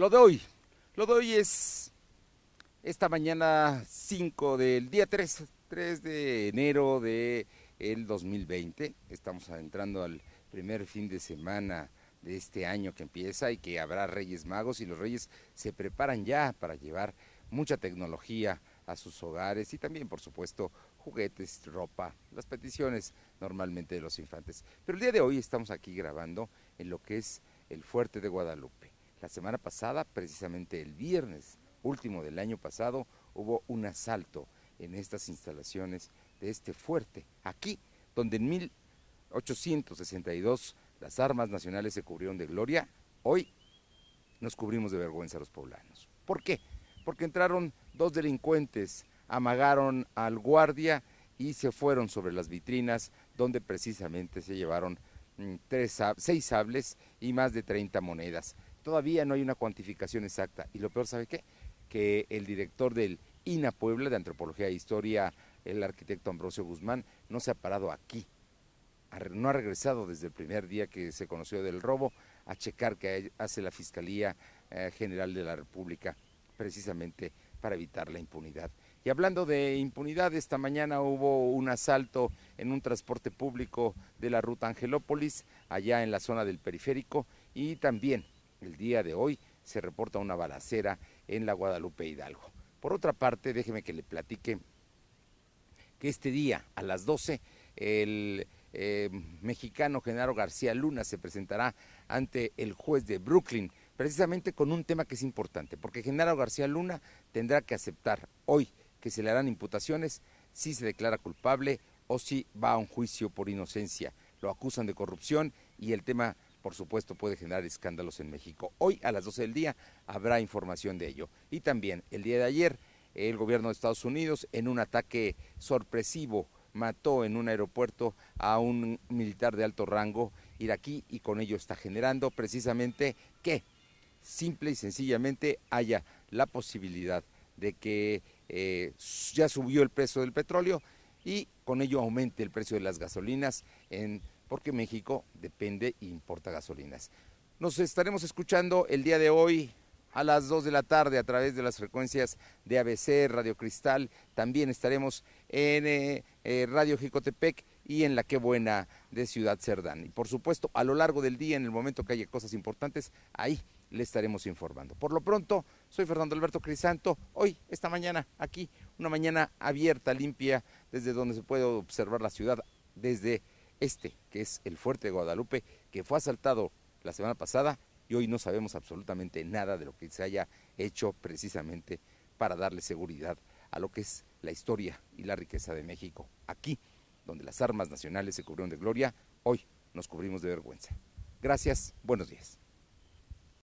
Lo de hoy, lo de hoy es esta mañana 5 del día 3, 3 de enero de el 2020. Estamos entrando al primer fin de semana de este año que empieza y que habrá Reyes Magos y los Reyes se preparan ya para llevar mucha tecnología a sus hogares y también, por supuesto, juguetes, ropa, las peticiones normalmente de los infantes. Pero el día de hoy estamos aquí grabando en lo que es el Fuerte de Guadalupe. La semana pasada, precisamente el viernes último del año pasado, hubo un asalto en estas instalaciones de este fuerte, aquí, donde en 1862 las armas nacionales se cubrieron de gloria, hoy nos cubrimos de vergüenza los poblanos. ¿Por qué? Porque entraron dos delincuentes, amagaron al guardia y se fueron sobre las vitrinas donde precisamente se llevaron mm, tres, seis sables y más de 30 monedas. Todavía no hay una cuantificación exacta y lo peor, ¿sabe qué? Que el director del INA Puebla de Antropología e Historia, el arquitecto Ambrosio Guzmán, no se ha parado aquí, no ha regresado desde el primer día que se conoció del robo a checar qué hace la Fiscalía eh, General de la República precisamente para evitar la impunidad. Y hablando de impunidad, esta mañana hubo un asalto en un transporte público de la ruta Angelópolis, allá en la zona del periférico, y también el día de hoy se reporta una balacera en la Guadalupe Hidalgo. Por otra parte, déjeme que le platique que este día a las 12 el eh, mexicano Genaro García Luna se presentará ante el juez de Brooklyn, precisamente con un tema que es importante, porque Genaro García Luna tendrá que aceptar hoy que se le harán imputaciones si se declara culpable o si va a un juicio por inocencia. Lo acusan de corrupción y el tema, por supuesto, puede generar escándalos en México. Hoy a las 12 del día habrá información de ello. Y también el día de ayer, el gobierno de Estados Unidos, en un ataque sorpresivo, mató en un aeropuerto a un militar de alto rango iraquí y con ello está generando precisamente que simple y sencillamente haya la posibilidad de que eh, ya subió el precio del petróleo y con ello aumente el precio de las gasolinas, en, porque México depende e importa gasolinas. Nos estaremos escuchando el día de hoy a las 2 de la tarde a través de las frecuencias de ABC, Radio Cristal. También estaremos en eh, eh, Radio Jicotepec y en la Qué Buena de Ciudad Cerdán. Y por supuesto, a lo largo del día, en el momento que haya cosas importantes, ahí le estaremos informando. Por lo pronto, soy Fernando Alberto Crisanto. Hoy, esta mañana, aquí, una mañana abierta, limpia, desde donde se puede observar la ciudad, desde este, que es el Fuerte de Guadalupe, que fue asaltado la semana pasada y hoy no sabemos absolutamente nada de lo que se haya hecho precisamente para darle seguridad a lo que es la historia y la riqueza de México. Aquí, donde las armas nacionales se cubrieron de gloria, hoy nos cubrimos de vergüenza. Gracias, buenos días.